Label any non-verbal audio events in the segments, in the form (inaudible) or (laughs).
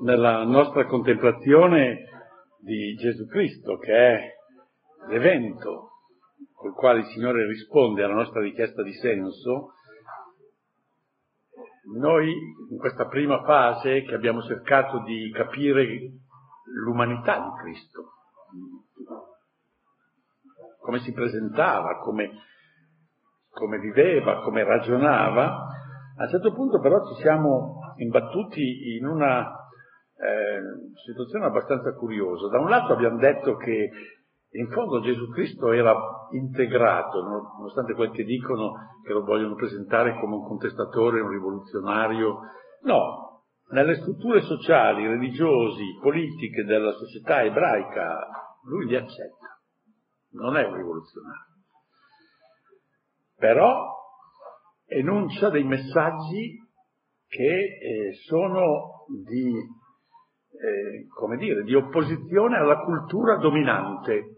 nella nostra contemplazione di Gesù Cristo, che è l'evento col quale il Signore risponde alla nostra richiesta di senso, noi in questa prima fase che abbiamo cercato di capire l'umanità di Cristo, come si presentava, come, come viveva, come ragionava, a un certo punto però ci siamo imbattuti in una eh, situazione abbastanza curiosa. Da un lato abbiamo detto che in fondo Gesù Cristo era integrato, nonostante quel che dicono che lo vogliono presentare come un contestatore, un rivoluzionario. No, nelle strutture sociali, religiosi, politiche della società ebraica, lui li accetta. Non è un rivoluzionario. Però enuncia dei messaggi che eh, sono di, eh, come dire, di opposizione alla cultura dominante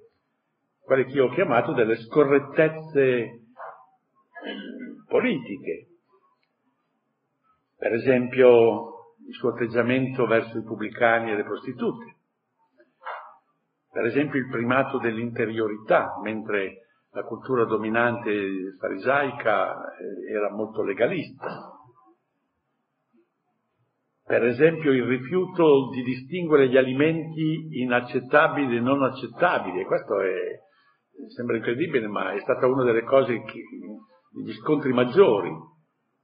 quelle che io ho chiamato delle scorrettezze politiche. Per esempio il suo atteggiamento verso i pubblicani e le prostitute. Per esempio il primato dell'interiorità, mentre la cultura dominante farisaica eh, era molto legalista. Per esempio il rifiuto di distinguere gli alimenti inaccettabili e non accettabili, e questo è, sembra incredibile, ma è stata una delle cose, che, degli scontri maggiori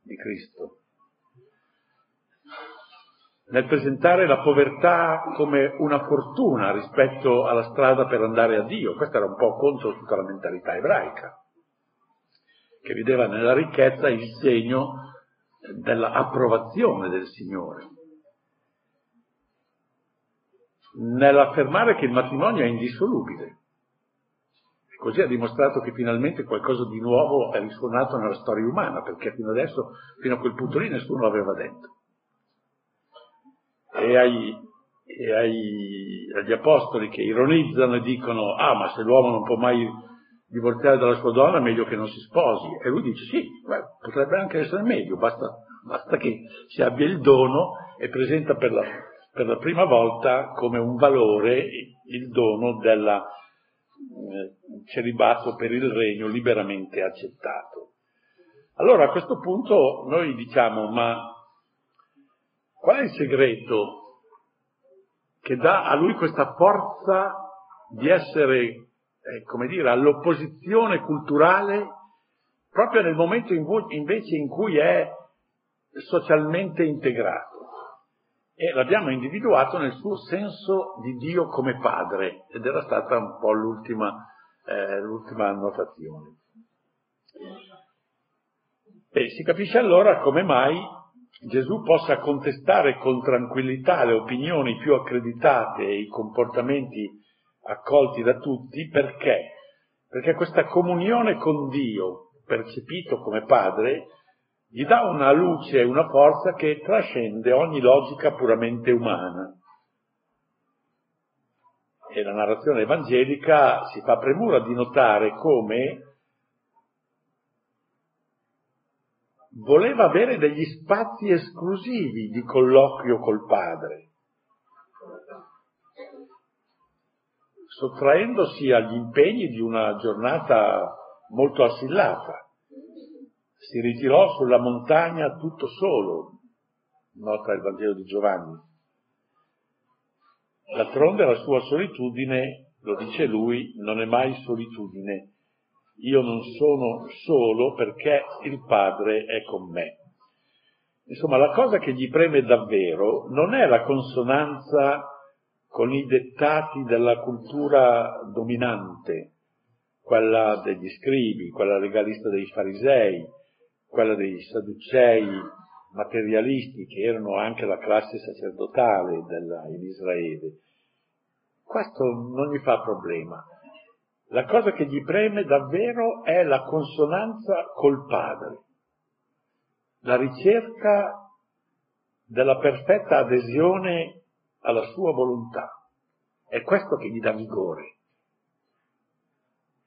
di Cristo. Nel presentare la povertà come una fortuna rispetto alla strada per andare a Dio, questo era un po' contro tutta la mentalità ebraica, che vedeva nella ricchezza il segno dell'approvazione del Signore. Nell'affermare che il matrimonio è indissolubile. Così ha dimostrato che finalmente qualcosa di nuovo è risuonato nella storia umana, perché fino adesso, fino a quel punto lì, nessuno l'aveva detto. E, ai, e ai, agli apostoli che ironizzano e dicono, ah, ma se l'uomo non può mai divorziare dalla sua donna, meglio che non si sposi. E lui dice, sì, beh, potrebbe anche essere meglio, basta, basta, che si abbia il dono e presenta per la, per la prima volta come un valore il dono della eh, celibato per il regno liberamente accettato. Allora a questo punto noi diciamo, ma qual è il segreto che dà a lui questa forza di essere, eh, come dire, all'opposizione culturale proprio nel momento in cui, invece in cui è socialmente integrato? E l'abbiamo individuato nel suo senso di Dio come padre ed era stata un po' l'ultima, eh, l'ultima annotazione. E si capisce allora come mai Gesù possa contestare con tranquillità le opinioni più accreditate e i comportamenti accolti da tutti perché? Perché questa comunione con Dio, percepito come padre, gli dà una luce e una forza che trascende ogni logica puramente umana. E la narrazione evangelica si fa premura di notare come voleva avere degli spazi esclusivi di colloquio col Padre, sottraendosi agli impegni di una giornata molto assillata si ritirò sulla montagna tutto solo, nota il Vangelo di Giovanni. D'altronde la sua solitudine, lo dice lui, non è mai solitudine. Io non sono solo perché il Padre è con me. Insomma, la cosa che gli preme davvero non è la consonanza con i dettati della cultura dominante, quella degli scribi, quella legalista dei farisei, quella dei sadducei materialisti che erano anche la classe sacerdotale in Israele. Questo non gli fa problema. La cosa che gli preme davvero è la consonanza col Padre, la ricerca della perfetta adesione alla sua volontà. È questo che gli dà vigore.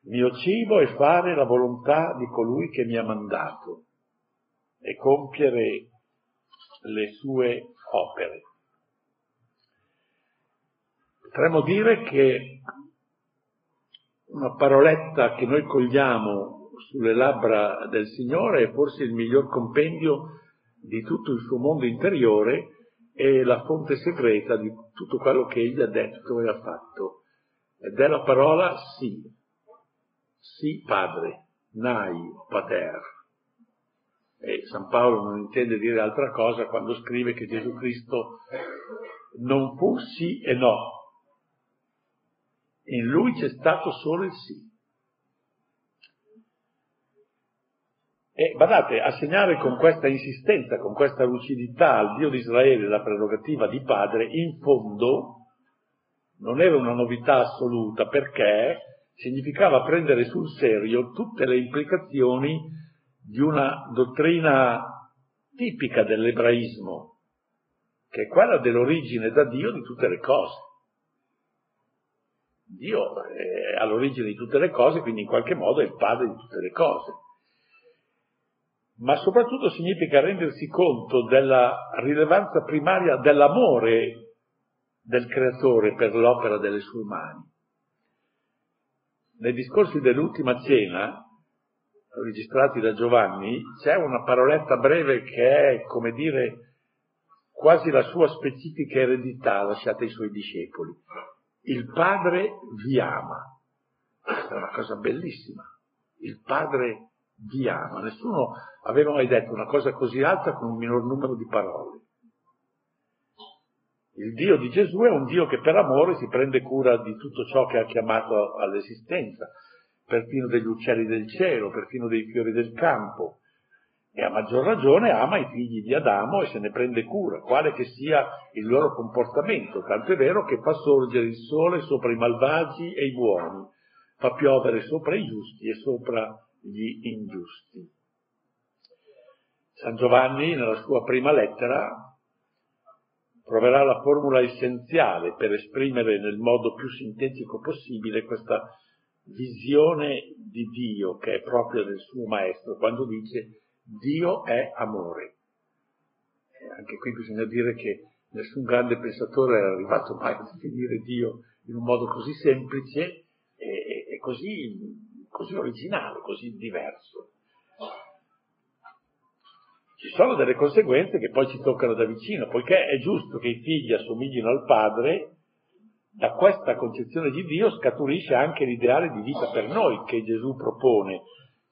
Mio cibo è fare la volontà di colui che mi ha mandato e compiere le sue opere. Potremmo dire che una paroletta che noi cogliamo sulle labbra del Signore è forse il miglior compendio di tutto il suo mondo interiore e la fonte segreta di tutto quello che egli ha detto e ha fatto. Ed è la parola sì, sì padre, nai pater. E San Paolo non intende dire altra cosa quando scrive che Gesù Cristo non fu sì e no. In lui c'è stato solo il sì. E badate, assegnare con questa insistenza, con questa lucidità al Dio di Israele la prerogativa di padre, in fondo non era una novità assoluta perché significava prendere sul serio tutte le implicazioni di una dottrina tipica dell'ebraismo, che è quella dell'origine da Dio di tutte le cose. Dio è all'origine di tutte le cose, quindi in qualche modo è il padre di tutte le cose ma soprattutto significa rendersi conto della rilevanza primaria dell'amore del creatore per l'opera delle sue mani. Nei discorsi dell'ultima cena, registrati da Giovanni, c'è una paroletta breve che è, come dire, quasi la sua specifica eredità lasciata ai suoi discepoli. Il Padre vi ama. Questa è una cosa bellissima. Il Padre vi ama. Nessuno aveva mai detto una cosa così alta con un minor numero di parole. Il Dio di Gesù è un Dio che per amore si prende cura di tutto ciò che ha chiamato all'esistenza, perfino degli uccelli del cielo, perfino dei fiori del campo. E a maggior ragione ama i figli di Adamo e se ne prende cura, quale che sia il loro comportamento, tanto è vero che fa sorgere il sole sopra i malvagi e i buoni, fa piovere sopra i giusti e sopra gli ingiusti. San Giovanni, nella sua prima lettera, proverà la formula essenziale per esprimere nel modo più sintetico possibile questa visione di Dio che è propria del suo maestro, quando dice Dio è amore. E anche qui bisogna dire che nessun grande pensatore è arrivato mai a definire Dio in un modo così semplice e, e così, così originale, così diverso ci sono delle conseguenze che poi ci toccano da vicino, poiché è giusto che i figli assomiglino al padre, da questa concezione di Dio scaturisce anche l'ideale di vita per noi che Gesù propone.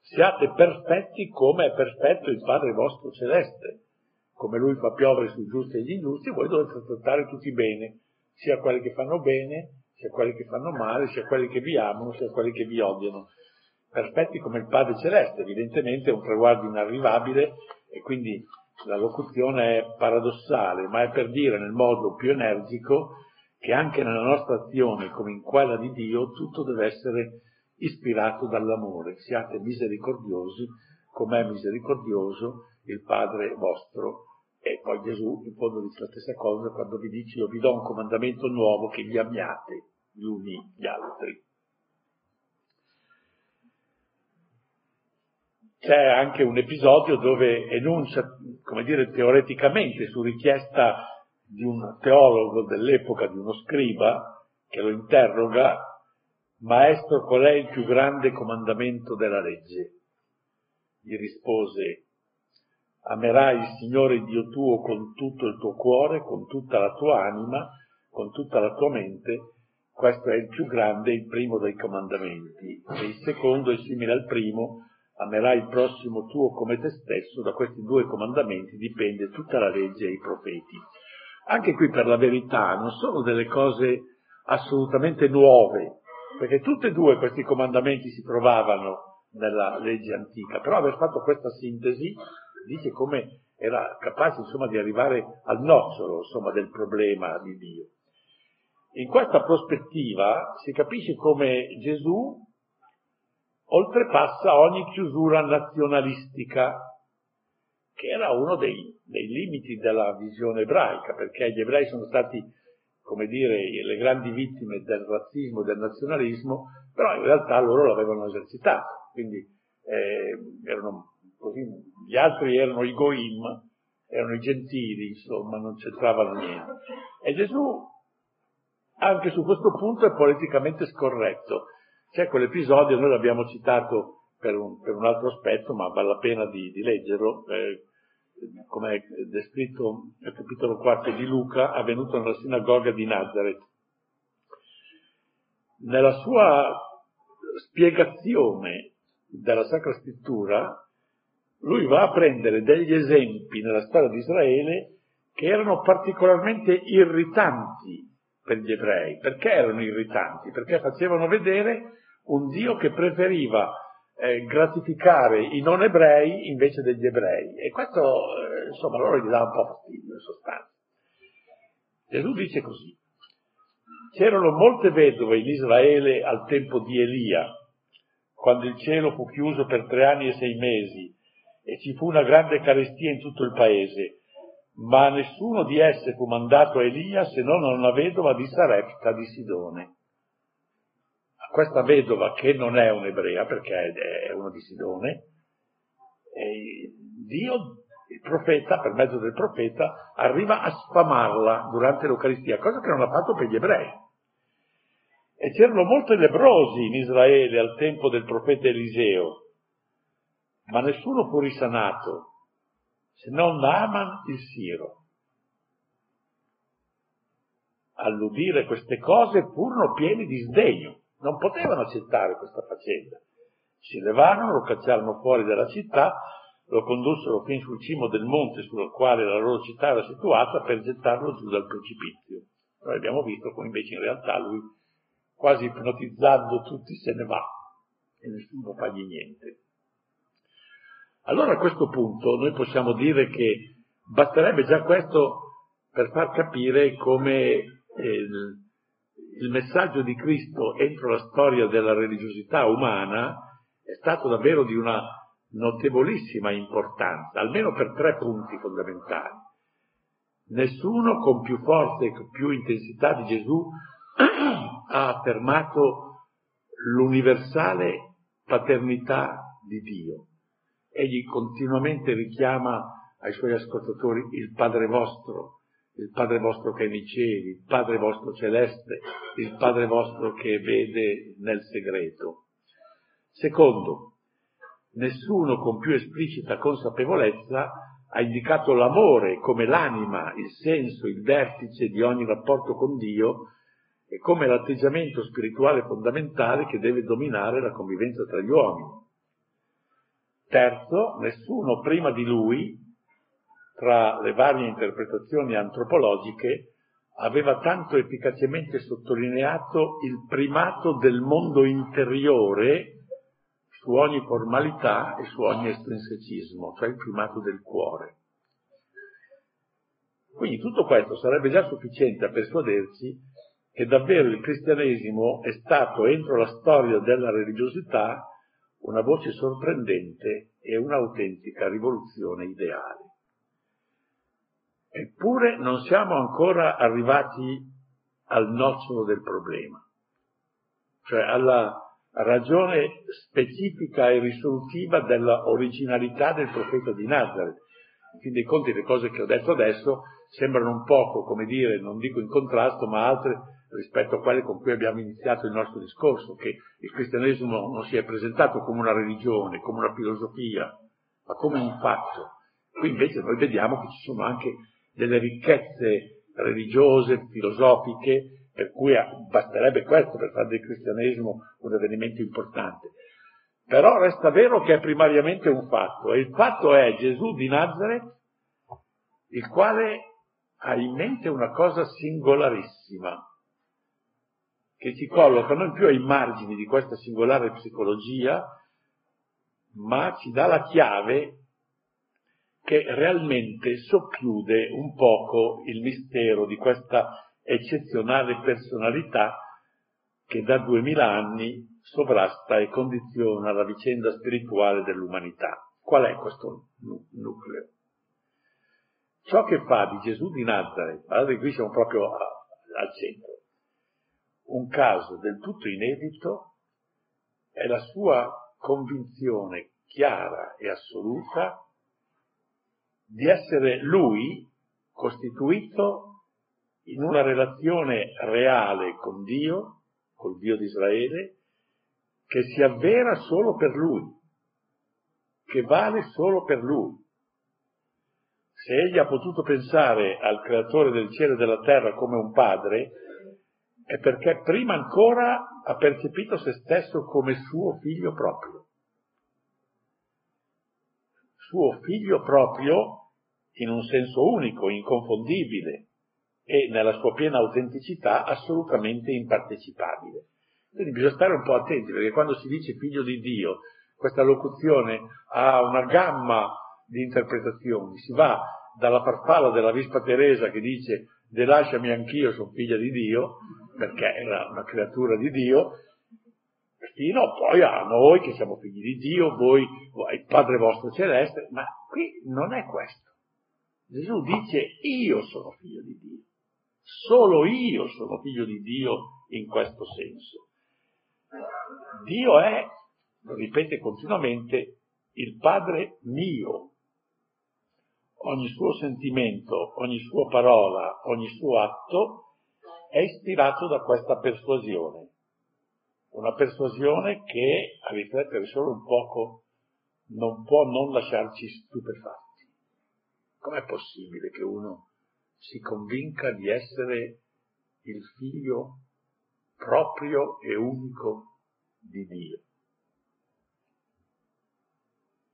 Siate perfetti come è perfetto il Padre vostro celeste. Come Lui fa piovere sui giusti e gli ingiusti, voi dovete trattare tutti bene, sia quelli che fanno bene, sia quelli che fanno male, sia quelli che vi amano, sia quelli che vi odiano. Perfetti come il Padre celeste, evidentemente è un traguardo inarrivabile e quindi la locuzione è paradossale, ma è per dire nel modo più energico che anche nella nostra azione, come in quella di Dio, tutto deve essere ispirato dall'amore. Siate misericordiosi, come è misericordioso il Padre vostro. E poi Gesù in fondo dice la stessa cosa quando vi dice io vi do un comandamento nuovo che vi amiate gli uni gli altri. c'è anche un episodio dove enuncia, come dire, teoreticamente, su richiesta di un teologo dell'epoca, di uno scriba, che lo interroga, Maestro, qual è il più grande comandamento della legge? Gli rispose, amerai il Signore Dio tuo con tutto il tuo cuore, con tutta la tua anima, con tutta la tua mente, questo è il più grande, il primo dei comandamenti. E il secondo è simile al primo, amerai il prossimo tuo come te stesso, da questi due comandamenti dipende tutta la legge e i profeti. Anche qui per la verità non sono delle cose assolutamente nuove, perché tutti e due questi comandamenti si trovavano nella legge antica, però aver fatto questa sintesi dice come era capace insomma di arrivare al nocciolo insomma, del problema di Dio. In questa prospettiva si capisce come Gesù oltrepassa ogni chiusura nazionalistica, che era uno dei, dei, limiti della visione ebraica, perché gli ebrei sono stati, come dire, le grandi vittime del razzismo, del nazionalismo, però in realtà loro l'avevano esercitato, quindi eh, erano così, gli altri erano i goim, erano i gentili, insomma, non c'entravano niente. E Gesù anche su questo punto è politicamente scorretto. C'è quell'episodio, noi l'abbiamo citato per un, per un altro aspetto, ma vale la pena di, di leggerlo, eh, come è descritto nel capitolo 4 di Luca, avvenuto nella sinagoga di Nazareth. Nella sua spiegazione della Sacra Scrittura, lui va a prendere degli esempi nella storia di Israele che erano particolarmente irritanti per gli ebrei. Perché erano irritanti? Perché facevano vedere un Dio che preferiva eh, gratificare i non ebrei invece degli ebrei. E questo, eh, insomma, loro gli dà un po' fastidio in sostanza. Gesù dice così. C'erano molte vedove in Israele al tempo di Elia, quando il cielo fu chiuso per tre anni e sei mesi e ci fu una grande carestia in tutto il paese, ma nessuno di esse fu mandato a Elia se non a una vedova di Sarepta di Sidone questa vedova che non è un'ebrea perché è uno di Sidone, Dio, il profeta, per mezzo del profeta, arriva a sfamarla durante l'Eucaristia, cosa che non ha fatto per gli ebrei. E c'erano molti lebrosi in Israele al tempo del profeta Eliseo, ma nessuno fu risanato, se non Naaman il Siro. All'udire queste cose furono pieni di sdegno non potevano accettare questa faccenda. Si levarono, lo cacciarono fuori dalla città, lo condussero fin sul cimo del monte sul quale la loro città era situata per gettarlo giù dal precipizio. Noi abbiamo visto come invece in realtà lui, quasi ipnotizzando tutti, se ne va e nessuno fagli niente. Allora a questo punto noi possiamo dire che basterebbe già questo per far capire come eh, il messaggio di Cristo entro la storia della religiosità umana è stato davvero di una notevolissima importanza, almeno per tre punti fondamentali. Nessuno con più forza e con più intensità di Gesù (clears throat) ha affermato l'universale paternità di Dio. Egli continuamente richiama ai suoi ascoltatori il Padre vostro, il Padre vostro che è nei cieli, il Padre vostro celeste, il Padre vostro che vede nel segreto. Secondo, nessuno con più esplicita consapevolezza ha indicato l'amore come l'anima, il senso, il vertice di ogni rapporto con Dio e come l'atteggiamento spirituale fondamentale che deve dominare la convivenza tra gli uomini. Terzo, nessuno prima di lui tra le varie interpretazioni antropologiche, aveva tanto efficacemente sottolineato il primato del mondo interiore su ogni formalità e su ogni estrinsecismo, cioè il primato del cuore. Quindi tutto questo sarebbe già sufficiente a persuaderci che davvero il cristianesimo è stato entro la storia della religiosità una voce sorprendente e un'autentica rivoluzione ideale. Eppure non siamo ancora arrivati al nocciolo del problema, cioè alla ragione specifica e risolutiva della originalità del profeta di Nazareth. In fin dei conti le cose che ho detto adesso sembrano un poco, come dire, non dico in contrasto, ma altre rispetto a quelle con cui abbiamo iniziato il nostro discorso, che il cristianesimo non si è presentato come una religione, come una filosofia, ma come un fatto. Qui invece noi vediamo che ci sono anche delle ricchezze religiose, filosofiche, per cui basterebbe questo per fare del cristianesimo un avvenimento importante. Però resta vero che è primariamente un fatto, e il fatto è Gesù di Nazareth, il quale ha in mente una cosa singolarissima, che ci colloca non più ai margini di questa singolare psicologia, ma ci dà la chiave che realmente socchiude un poco il mistero di questa eccezionale personalità che da duemila anni sovrasta e condiziona la vicenda spirituale dell'umanità. Qual è questo nucleo? Ciò che fa di Gesù di Nazareth, guardate qui siamo proprio a, al centro, un caso del tutto inedito è la sua convinzione chiara e assoluta di essere lui costituito in una relazione reale con Dio, col Dio di Israele, che si avvera solo per Lui, che vale solo per Lui. Se egli ha potuto pensare al creatore del cielo e della terra come un padre, è perché prima ancora ha percepito se stesso come suo figlio proprio. Suo figlio proprio in un senso unico, inconfondibile e nella sua piena autenticità assolutamente impartecipabile. Quindi bisogna stare un po' attenti perché quando si dice figlio di Dio, questa locuzione ha una gamma di interpretazioni, si va dalla farfalla della Vispa Teresa che dice delasciami anch'io, sono figlia di Dio, perché era una creatura di Dio, fino poi a noi che siamo figli di Dio, voi, voi Padre vostro celeste, ma qui non è questo. Gesù dice io sono figlio di Dio, solo io sono figlio di Dio in questo senso. Dio è, lo ripete continuamente, il Padre mio. Ogni suo sentimento, ogni sua parola, ogni suo atto è ispirato da questa persuasione. Una persuasione che, a riflettere solo un poco, non può non lasciarci stupefatti. Com'è possibile che uno si convinca di essere il figlio proprio e unico di Dio?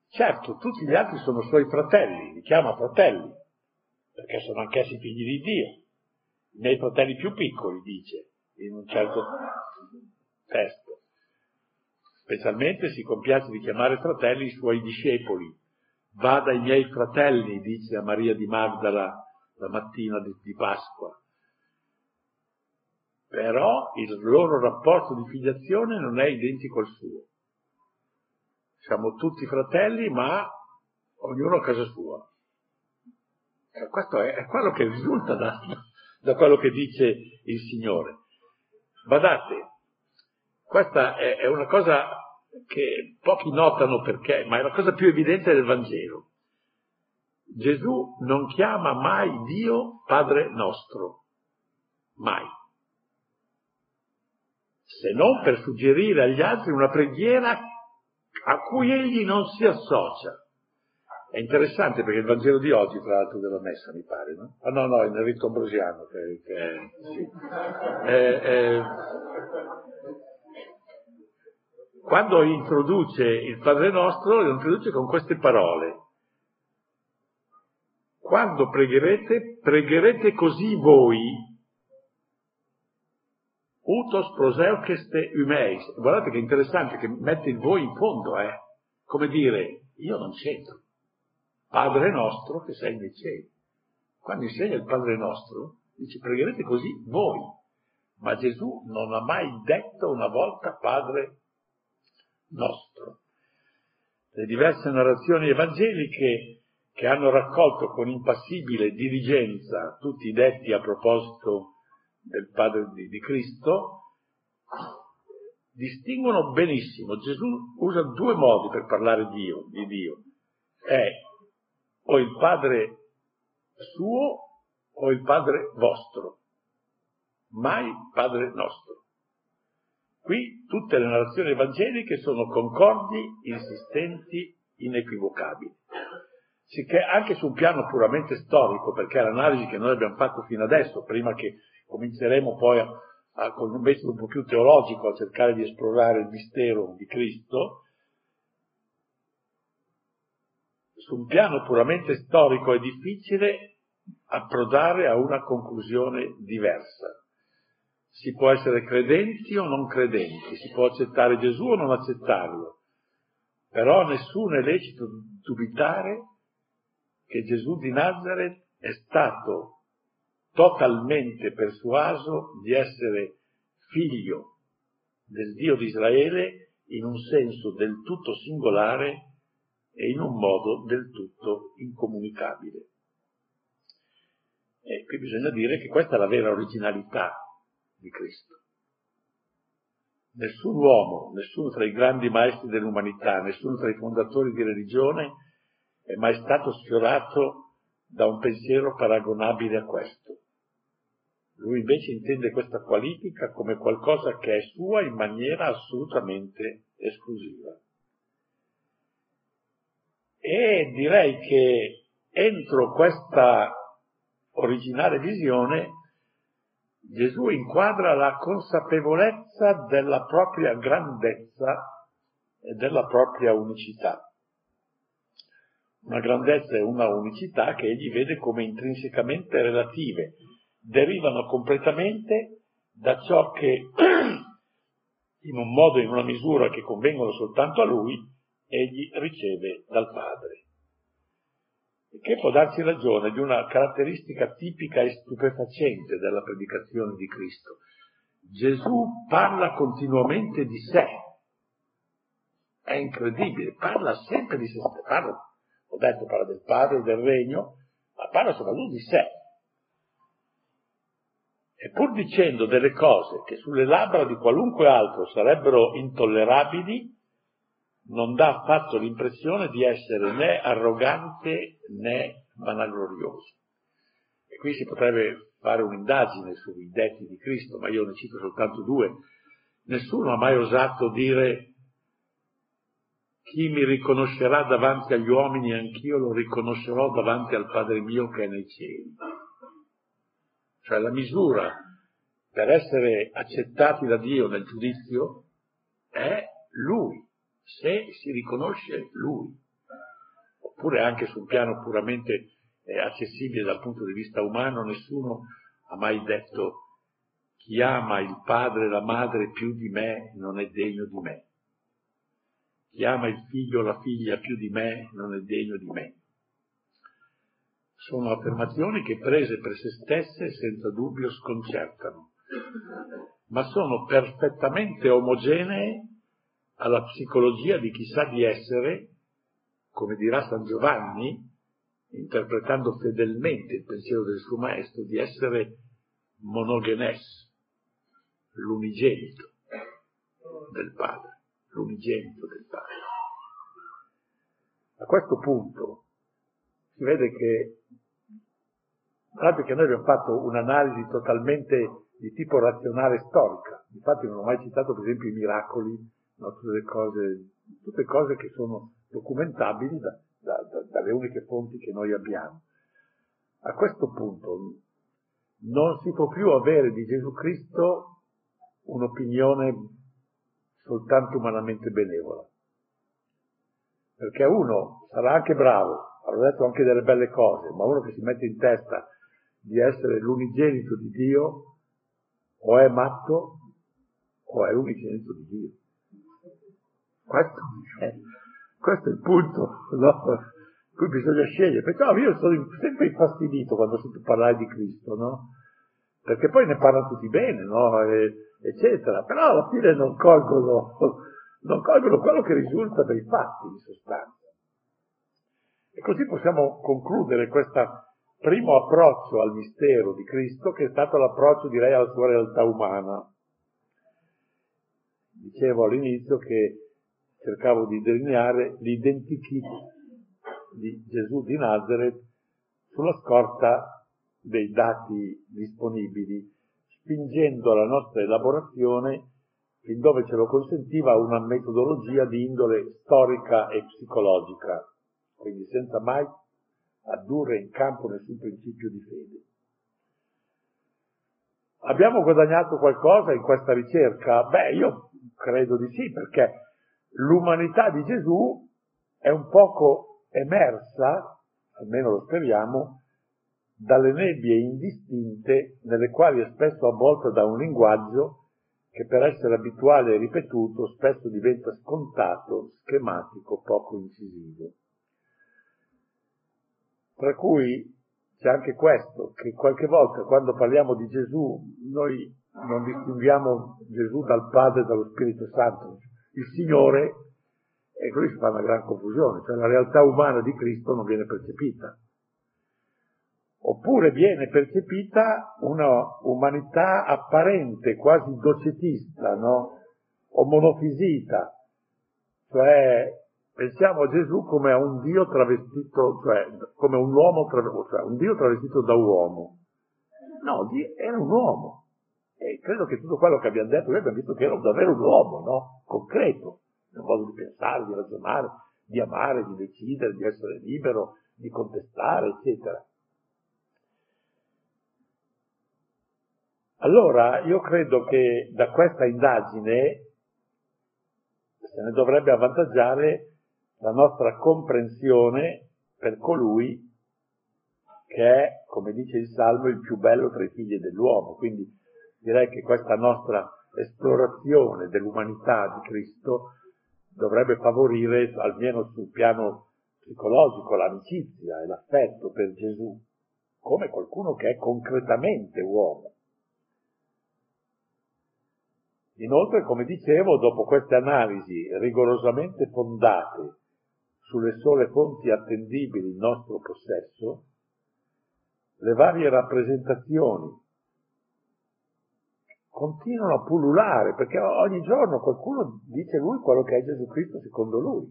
Certo, tutti gli altri sono suoi fratelli, li chiama fratelli, perché sono anch'essi figli di Dio. I miei fratelli più piccoli, dice, in un certo testo. Specialmente si compiace di chiamare fratelli i suoi discepoli, va dai miei fratelli, dice a Maria di Magdala la mattina di, di Pasqua. Però il loro rapporto di filiazione non è identico al suo. Siamo tutti fratelli, ma ognuno a casa sua. E questo è, è, quello che risulta da, da quello che dice il Signore. Badate, questa è, è una cosa che pochi notano perché, ma è la cosa più evidente del Vangelo. Gesù non chiama mai Dio Padre nostro, mai, se non per suggerire agli altri una preghiera a cui egli non si associa. È interessante perché il Vangelo di oggi, tra l'altro della messa, mi pare, no? Ah no, no, è nel rito ambrosiano, che, che sì. è, è, quando introduce il Padre nostro, lo introduce con queste parole. Quando pregherete, pregherete così voi, utos proseucheste umeis. Guardate che interessante che mette il voi in fondo, eh? Come dire, io non c'entro. Padre nostro che sei nei cieli. Quando insegna il Padre nostro, dice pregherete così voi. Ma Gesù non ha mai detto una volta Padre nostro. Le diverse narrazioni evangeliche che hanno raccolto con impassibile diligenza tutti i detti a proposito del Padre di, di Cristo, distinguono benissimo. Gesù usa due modi per parlare Dio, di Dio. È o il Padre suo o il Padre vostro, mai Padre nostro. Qui tutte le narrazioni evangeliche sono concordi, insistenti, inequivocabili. Sicché anche su un piano puramente storico, perché è l'analisi che noi abbiamo fatto fino adesso, prima che cominceremo poi a, a, con un metodo un po' più teologico a cercare di esplorare il mistero di Cristo, su un piano puramente storico è difficile approdare a una conclusione diversa. Si può essere credenti o non credenti, si può accettare Gesù o non accettarlo, però nessuno è lecito dubitare che Gesù di Nazareth è stato totalmente persuaso di essere figlio del Dio di Israele in un senso del tutto singolare e in un modo del tutto incomunicabile. E qui bisogna dire che questa è la vera originalità di Cristo. Nessun uomo, nessuno tra i grandi maestri dell'umanità, nessuno tra i fondatori di religione è mai stato sfiorato da un pensiero paragonabile a questo. Gesù invece intende questa qualifica come qualcosa che è sua in maniera assolutamente esclusiva. E direi che entro questa originale visione Gesù inquadra la consapevolezza della propria grandezza e della propria unicità. Una grandezza e una unicità che egli vede come intrinsecamente relative, derivano completamente da ciò che (clears throat) in un modo e in una misura che convengono soltanto a lui, egli riceve dal Padre. Che può darci ragione di una caratteristica tipica e stupefacente della predicazione di Cristo. Gesù parla continuamente di sé. È incredibile, parla sempre di sé. Parla, ho detto, parla del Padre, del Regno, ma parla soprattutto di sé. E pur dicendo delle cose che sulle labbra di qualunque altro sarebbero intollerabili, non dà affatto l'impressione di essere né arrogante né vanaglorioso. E qui si potrebbe fare un'indagine sui detti di Cristo, ma io ne cito soltanto due. Nessuno ha mai osato dire chi mi riconoscerà davanti agli uomini, anch'io lo riconoscerò davanti al Padre mio che è nei cieli. Cioè la misura per essere accettati da Dio nel giudizio è Lui se si riconosce lui, oppure anche su un piano puramente eh, accessibile dal punto di vista umano, nessuno ha mai detto chi ama il padre e la madre più di me non è degno di me. Chi ama il figlio o la figlia più di me non è degno di me. Sono affermazioni che prese per se stesse senza dubbio sconcertano, ma sono perfettamente omogenee alla psicologia di chi sa di essere, come dirà San Giovanni, interpretando fedelmente il pensiero del suo maestro, di essere monogenes, l'unigenito del Padre, l'unigenito del Padre. A questo punto si vede che, l'altro che noi abbiamo fatto un'analisi totalmente di tipo razionale storica, infatti non ho mai citato per esempio i miracoli no? tutte, cose, tutte cose che sono documentabili da, da, da, dalle uniche fonti che noi abbiamo. A questo punto non si può più avere di Gesù Cristo un'opinione soltanto umanamente benevola. Perché uno sarà anche bravo, avrà detto anche delle belle cose, ma uno che si mette in testa di essere l'unigenito di Dio o è matto o è l'unigenito di Dio. Questo questo è il punto, no? Qui bisogna scegliere. Perciò io sono sempre infastidito quando sento parlare di Cristo, no? Perché poi ne parlano tutti bene, no? E, eccetera. Però alla fine non colgono, non colgono quello che risulta dai fatti, in sostanza. E così possiamo concludere questo primo approccio al mistero di Cristo, che è stato l'approccio, direi, alla sua realtà umana. Dicevo all'inizio che cercavo di delineare l'identikit di Gesù di Nazareth sulla scorta dei dati disponibili, spingendo la nostra elaborazione fin dove ce lo consentiva una metodologia di indole storica e psicologica, quindi senza mai addurre in campo nessun principio di fede. Abbiamo guadagnato qualcosa in questa ricerca? Beh, io credo di sì, perché l'umanità di Gesù è un poco emersa, almeno lo speriamo, dalle nebbie indistinte nelle quali è spesso avvolta da un linguaggio che per essere abituale e ripetuto spesso diventa scontato, schematico, poco incisivo. Tra cui c'è anche questo, che qualche volta quando parliamo di Gesù noi non distinguiamo Gesù dal Padre e dallo Spirito Santo, il Signore, e qui si fa una gran confusione, cioè la realtà umana di Cristo non viene percepita. Oppure viene percepita una umanità apparente, quasi docetista, no? O monofisita, cioè pensiamo a Gesù come a un Dio travestito, cioè come un uomo, cioè un Dio travestito da uomo. No, era un uomo. E credo che tutto quello che abbiamo detto, noi abbiamo visto che era davvero un uomo, no? Concreto, nel modo di pensare, di ragionare, di amare, di decidere, di essere libero, di contestare, eccetera. Allora, io credo che da questa indagine se ne dovrebbe avvantaggiare la nostra comprensione per colui che è, come dice il Salmo, il più bello tra i figli dell'uomo. Quindi direi che questa nostra esplorazione dell'umanità di Cristo dovrebbe favorire, almeno sul piano psicologico, l'amicizia e l'affetto per Gesù, come qualcuno che è concretamente uomo. Inoltre, come dicevo, dopo queste analisi rigorosamente fondate sulle sole fonti attendibili in nostro possesso, le varie rappresentazioni continuano a pullulare, perché ogni giorno qualcuno dice lui quello che è Gesù Cristo secondo lui.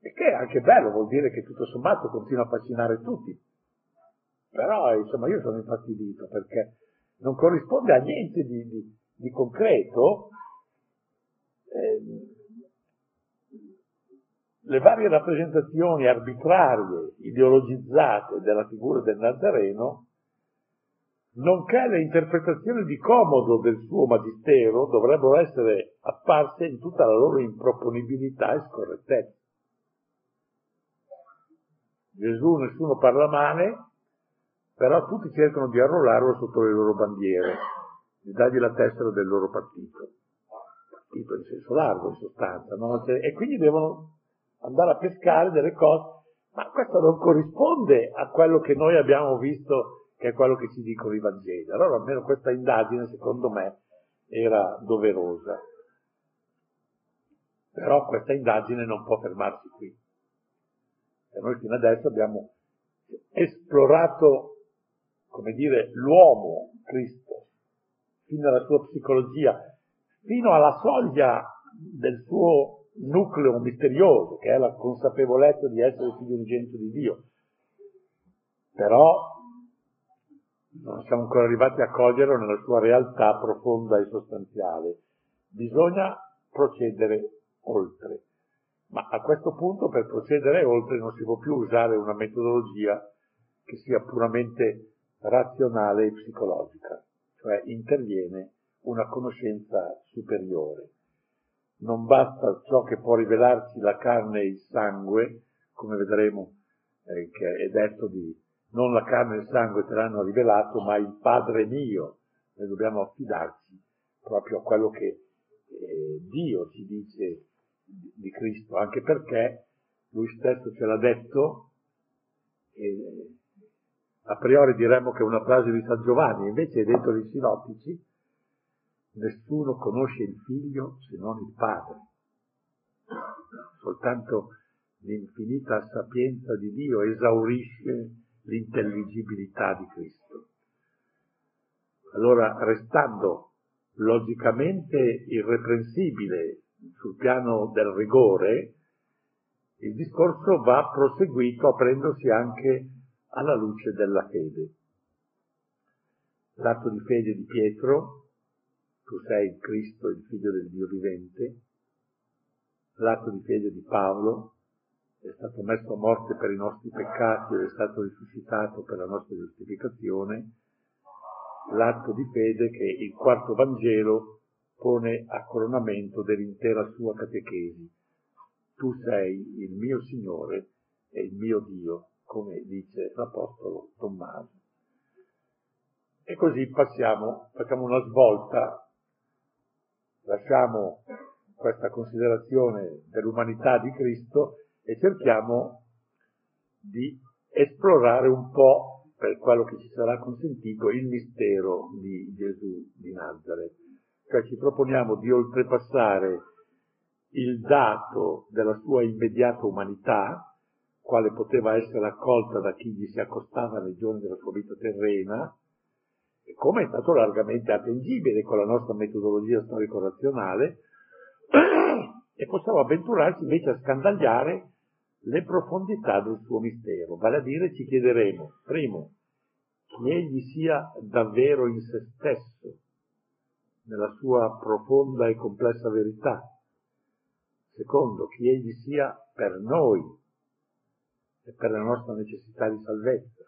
E che è anche bello, vuol dire che tutto sommato continua a fascinare tutti. Però, insomma, io sono infastidito perché non corrisponde a niente di, di, di concreto. Eh, le varie rappresentazioni arbitrarie, ideologizzate della figura del Nazareno, nonché le interpretazioni di comodo del suo magistero, dovrebbero essere apparse in tutta la loro improponibilità e scorrettezza. Gesù nessuno parla male, però tutti cercano di arruolarlo sotto le loro bandiere, di dargli la tessera del loro partito. Partito in senso largo, in sostanza, no? e quindi devono andare a pescare delle cose, ma questo non corrisponde a quello che noi abbiamo visto, che è quello che ci dicono i Vangeli. Allora almeno questa indagine, secondo me, era doverosa. Però questa indagine non può fermarsi qui. E noi fino adesso abbiamo esplorato, come dire, l'uomo Cristo, fino alla sua psicologia, fino alla soglia del suo nucleo misterioso, che è la consapevolezza di essere figlio unigenito di Dio. Però non siamo ancora arrivati a coglierlo nella sua realtà profonda e sostanziale. Bisogna procedere oltre. Ma a questo punto per procedere oltre non si può più usare una metodologia che sia puramente razionale e psicologica, cioè interviene una conoscenza superiore non basta ciò che può rivelarci la carne e il sangue, come vedremo eh, che è detto di non la carne e il sangue te l'hanno rivelato, ma il Padre mio. Noi dobbiamo affidarci proprio a quello che eh, Dio ci dice di, di Cristo, anche perché lui stesso ce l'ha detto e a priori diremmo che è una frase di San Giovanni, invece è dentro i sinottici, Nessuno conosce il figlio se non il padre. Soltanto l'infinita sapienza di Dio esaurisce l'intelligibilità di Cristo. Allora, restando logicamente irreprensibile sul piano del rigore, il discorso va proseguito aprendosi anche alla luce della fede. L'atto di fede di Pietro tu sei il Cristo, il figlio del Dio vivente, l'atto di fede di Paolo è stato messo a morte per i nostri peccati ed è stato risuscitato per la nostra giustificazione, l'atto di fede che il quarto Vangelo pone a coronamento dell'intera sua catechesi. Tu sei il mio Signore e il mio Dio, come dice l'Apostolo Tommaso. E così passiamo, facciamo una svolta lasciamo questa considerazione dell'umanità di Cristo e cerchiamo di esplorare un po', per quello che ci sarà consentito, il mistero di Gesù di Nazareth. Cioè ci proponiamo di oltrepassare il dato della sua immediata umanità, quale poteva essere accolta da chi gli si accostava nei giorni della sua vita terrena, come è stato largamente attendibile con la nostra metodologia storico-razionale, (clears throat) e possiamo avventurarci invece a scandagliare le profondità del suo mistero, vale a dire ci chiederemo, primo, chi egli sia davvero in se stesso, nella sua profonda e complessa verità. Secondo, chi egli sia per noi e per la nostra necessità di salvezza.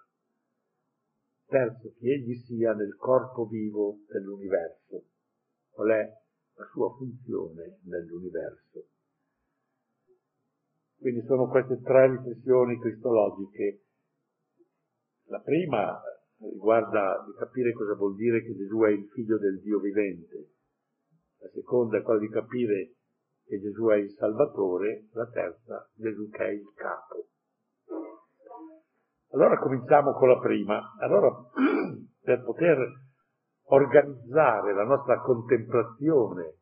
Terzo, chi egli sia nel corpo vivo dell'universo, qual è la sua funzione nell'universo. Quindi sono queste tre riflessioni cristologiche. La prima riguarda di capire cosa vuol dire che Gesù è il figlio del Dio vivente, la seconda è quella di capire che Gesù è il Salvatore, la terza Gesù che è il capo. Allora cominciamo con la prima. Allora, (clears throat) per poter organizzare la nostra contemplazione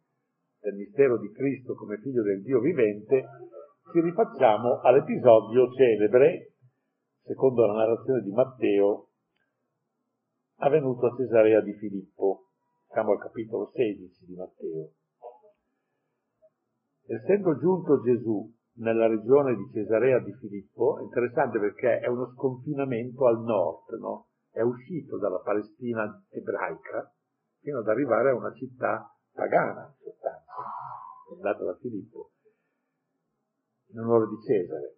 del mistero di Cristo come figlio del Dio vivente, ci rifacciamo all'episodio celebre, secondo la narrazione di Matteo, avvenuto a Cesarea di Filippo. Siamo al capitolo 16 di Matteo. Essendo giunto Gesù nella regione di Cesarea di Filippo, è interessante perché è uno sconfinamento al nord, no? È uscito dalla Palestina ebraica fino ad arrivare a una città pagana, in sostanza, fondata da Filippo, in onore di Cesare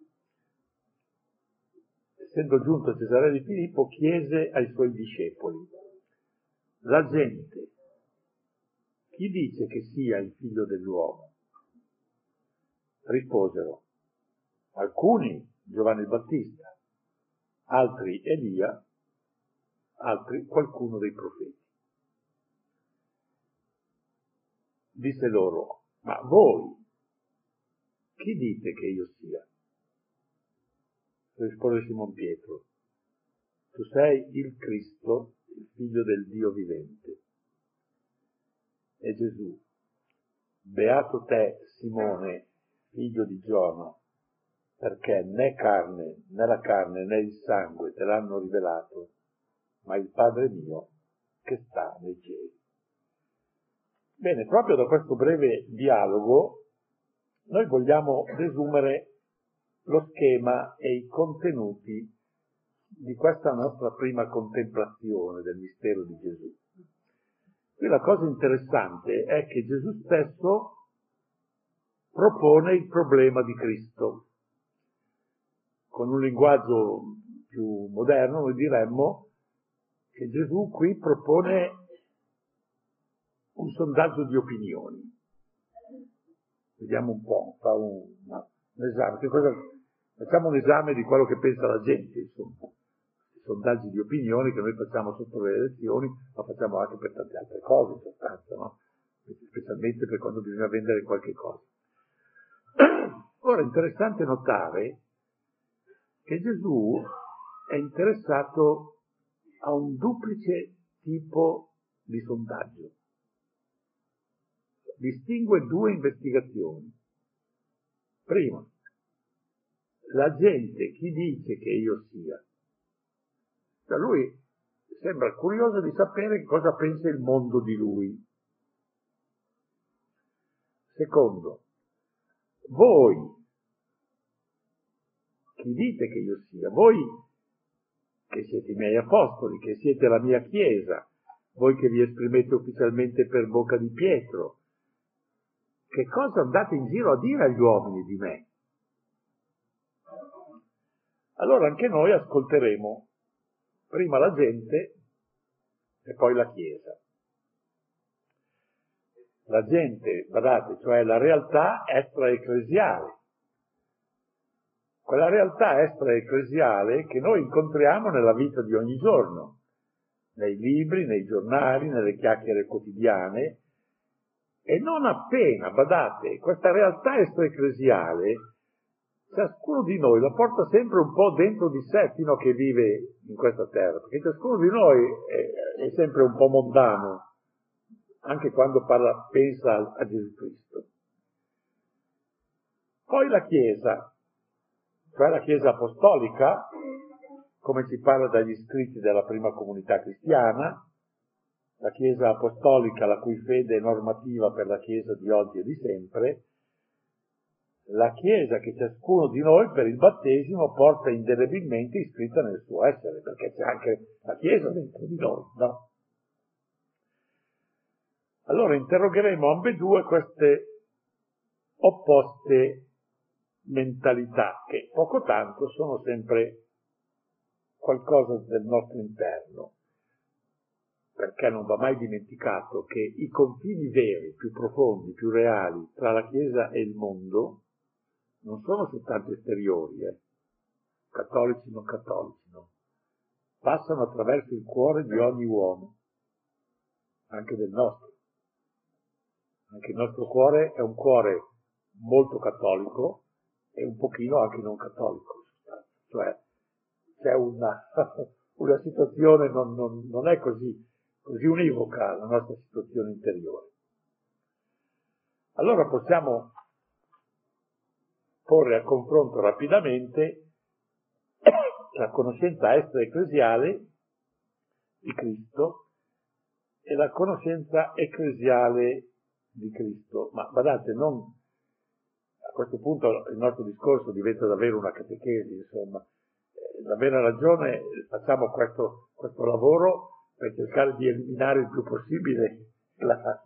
essendo giunto a Cesarea di Filippo, chiese ai suoi discepoli, la gente, chi dice che sia il figlio dell'uomo? Risposero, alcuni Giovanni il Battista, altri Elia, altri qualcuno dei profeti. Disse loro, ma voi chi dite che io sia? rispose Simon Pietro, tu sei il Cristo, il figlio del Dio vivente. E Gesù, beato te Simone, figlio di Giona, perché né carne, né la carne, né il sangue te l'hanno rivelato, ma il Padre mio che sta nei cieli. Bene, proprio da questo breve dialogo noi vogliamo desumere lo schema e i contenuti di questa nostra prima contemplazione del mistero di Gesù. Qui la cosa interessante è che Gesù stesso propone il problema di Cristo. Con un linguaggio più moderno noi diremmo che Gesù qui propone un sondaggio di opinioni. Vediamo un po', fa un, un esame. Cosa, Facciamo un esame di quello che pensa la gente, insomma. I sondaggi di opinioni che noi facciamo sotto le elezioni, ma facciamo anche per tante altre cose, in sostanza, no? Specialmente per quando bisogna vendere qualche cosa. (clears throat) Ora è interessante notare che Gesù è interessato a un duplice tipo di sondaggio. Distingue due investigazioni. Prima, la gente chi dice che io sia? Cioè lui sembra curioso di sapere cosa pensa il mondo di lui. Secondo, voi chi dite che io sia? Voi che siete i miei apostoli, che siete la mia chiesa, voi che vi esprimete ufficialmente per bocca di Pietro, che cosa andate in giro a dire agli uomini di me? allora anche noi ascolteremo prima la gente e poi la Chiesa. La gente, guardate, cioè la realtà extra-ecclesiale. Quella realtà extra-ecclesiale che noi incontriamo nella vita di ogni giorno, nei libri, nei giornali, nelle chiacchiere quotidiane, e non appena, badate, questa realtà extra-ecclesiale ciascuno di noi la porta sempre un po' dentro di sé fino a che vive in questa terra, perché ciascuno di noi è, è sempre un po' mondano, anche quando parla, pensa a Gesù Cristo. Poi la Chiesa, cioè la Chiesa apostolica, come ci parla dagli scritti della prima comunità cristiana, la Chiesa apostolica la cui fede è normativa per la Chiesa di oggi e di sempre, la Chiesa che ciascuno di noi per il battesimo porta indelebilmente iscritta nel suo essere, perché c'è anche la Chiesa dentro di noi, no? Allora interrogheremo ambedue queste opposte mentalità che poco tanto sono sempre qualcosa del nostro interno, perché non va mai dimenticato che i confini veri, più profondi, più reali tra la Chiesa e il mondo non sono soltanto esteriori, eh? cattolici non cattolici, no? passano attraverso il cuore di ogni uomo, anche del nostro. Anche il nostro cuore è un cuore molto cattolico e un pochino anche non cattolico, cioè c'è una, (laughs) una situazione, non, non, non è così, così univoca la nostra situazione interiore. Allora possiamo porre a confronto rapidamente (coughs) la conoscenza extra-ecclesiale di Cristo e la conoscenza ecclesiale di Cristo. Ma badate, non, a questo punto il nostro discorso diventa davvero una catechesi, insomma. Eh, la vera ragione, facciamo questo, questo lavoro per cercare di eliminare il più possibile la,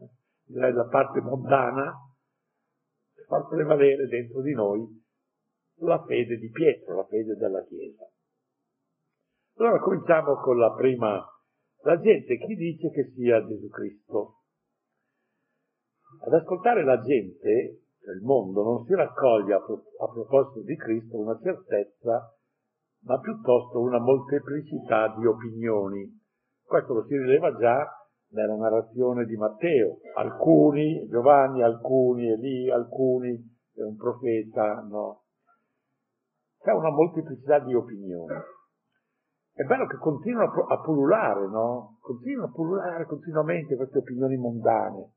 la parte mondana far prevalere dentro di noi la fede di Pietro, la fede della Chiesa. Allora cominciamo con la prima, la gente chi dice che sia Gesù Cristo. Ad ascoltare la gente, il mondo, non si raccoglie a, pro, a proposito di Cristo una certezza, ma piuttosto una molteplicità di opinioni. Questo lo si rileva già nella narrazione di Matteo. Alcuni, Giovanni, alcuni, Elì, alcuni, è un profeta, no. C'è una molteplicità di opinioni. È bello che continuano a pullulare, no? Continuano a pullulare continuamente queste opinioni mondane.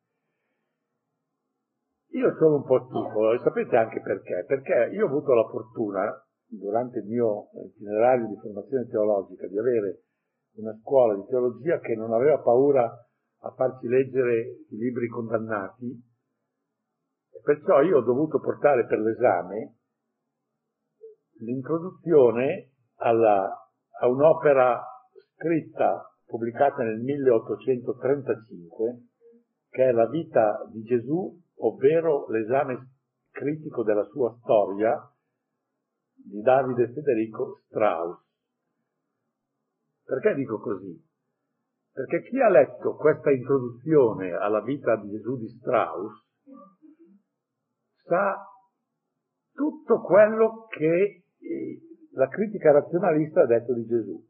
Io sono un po' stufo, e sapete anche perché? Perché io ho avuto la fortuna, durante il mio itinerario di formazione teologica, di avere una scuola di teologia che non aveva paura a farci leggere i libri condannati, perciò io ho dovuto portare per l'esame l'introduzione alla, a un'opera scritta, pubblicata nel 1835, che è La vita di Gesù, ovvero l'esame critico della sua storia di Davide Federico Strauss. Perché dico così? Perché chi ha letto questa introduzione alla vita di Gesù di Strauss sa tutto quello che eh, la critica razionalista ha detto di Gesù,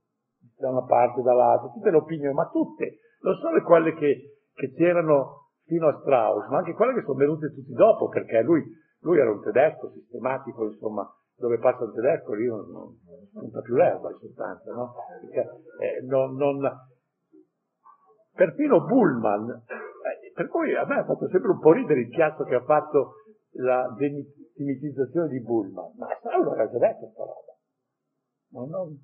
da una parte dall'altra, tutte le opinioni, ma tutte, non solo quelle che, che c'erano fino a Strauss, ma anche quelle che sono venute tutti dopo, perché lui, lui era un tedesco sistematico, insomma, dove passa il tedesco lì non, non, spunta più l'erba in sostanza, no? Perché, eh, non, non, perfino Bullman, eh, per cui a me ha fatto sempre un po' ridere il chiasso che ha fatto la demimetizzazione di Bullman, ma Saulo aveva già detto questa roba. Non...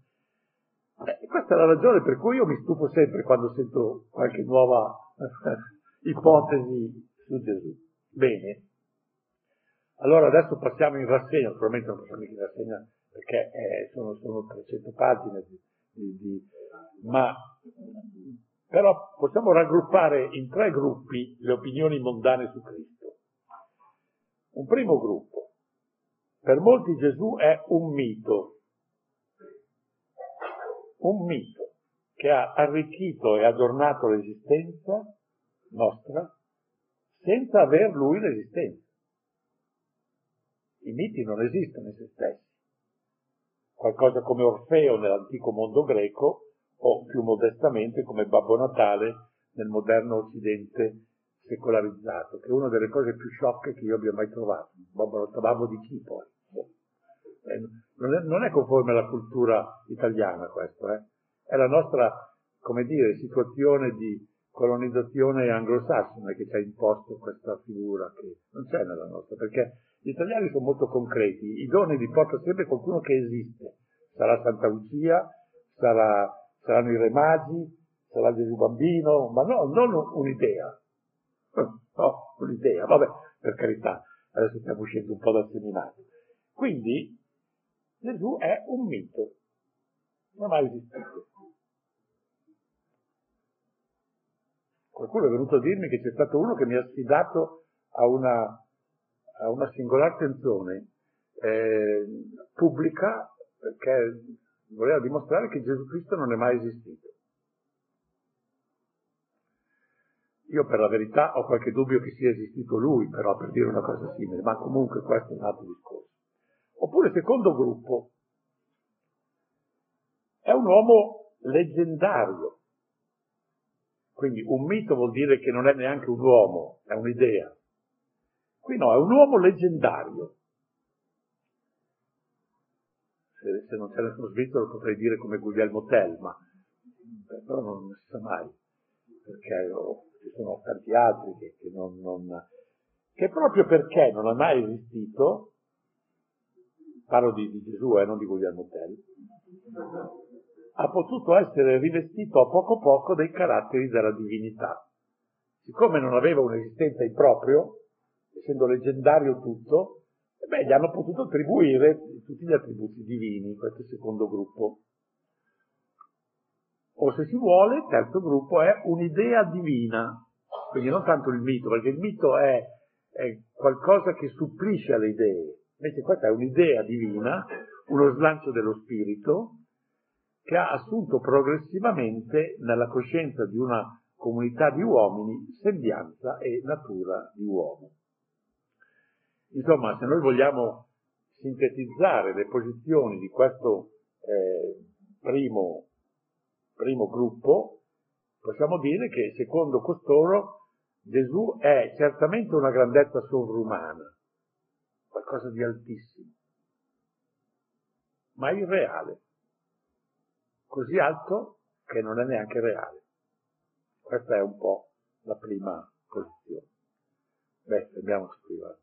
Eh, questa è la ragione per cui io mi stufo sempre quando sento qualche nuova (laughs) ipotesi su Gesù. Bene. Allora adesso passiamo in rassegna, naturalmente non passiamo in rassegna perché eh, sono, sono, 300 pagine di, di, di, ma però possiamo raggruppare in tre gruppi le opinioni mondane su Cristo. Un primo gruppo. Per molti Gesù è un mito, un mito che ha arricchito e adornato l'esistenza nostra senza aver lui l'esistenza. I miti non esistono in se stessi. Qualcosa come Orfeo nell'antico mondo greco o più modestamente come Babbo Natale nel moderno Occidente secolarizzato, che è una delle cose più sciocche che io abbia mai trovato. Babbo babbo di chi poi? Eh, non, è, non, è, conforme alla cultura italiana questo, eh? è la nostra, come dire, situazione di colonizzazione anglosassone che ci ha imposto questa figura che non c'è nella nostra, perché gli italiani sono molto concreti, i doni li porta sempre qualcuno che esiste, sarà Santa Lucia, sarà saranno i re magi, sarà Gesù bambino, ma no, non un'idea. No, un'idea, vabbè, per carità. adesso stiamo uscendo un po' dal seminario. Quindi Gesù è un mito, non ha mai esistito. Qualcuno è venuto a dirmi che c'è stato uno che mi ha sfidato a una, a una singolare canzone eh, pubblica perché voleva dimostrare che Gesù Cristo non è mai esistito. Io per la verità ho qualche dubbio che sia esistito lui, però per dire una cosa simile, ma comunque questo è un altro discorso. Oppure secondo gruppo, è un uomo leggendario. Quindi un mito vuol dire che non è neanche un uomo, è un'idea. Qui no, è un uomo leggendario. Se, se non c'è nessuno svizzero potrei dire come Guglielmo Tell, ma però non si sa mai, perché oh, ci sono tanti altri che, che, non, non, che proprio perché non è mai esistito, parlo di, di Gesù e eh, non di Guglielmo Tell, ha potuto essere rivestito a poco a poco dei caratteri della divinità. Siccome non aveva un'esistenza in proprio, essendo leggendario tutto, beh, gli hanno potuto attribuire tutti gli attributi divini, questo secondo gruppo. O se si vuole, il terzo gruppo è un'idea divina, quindi non tanto il mito, perché il mito è, è qualcosa che supplisce alle idee, invece questa è un'idea divina, uno slancio dello spirito, che ha assunto progressivamente nella coscienza di una comunità di uomini sembianza e natura di uomo. Insomma, se noi vogliamo sintetizzare le posizioni di questo eh, primo, primo gruppo, possiamo dire che secondo costoro Gesù è certamente una grandezza sovrumana, qualcosa di altissimo, ma irreale, così alto che non è neanche reale. Questa è un po' la prima posizione. Beh, a scrivere.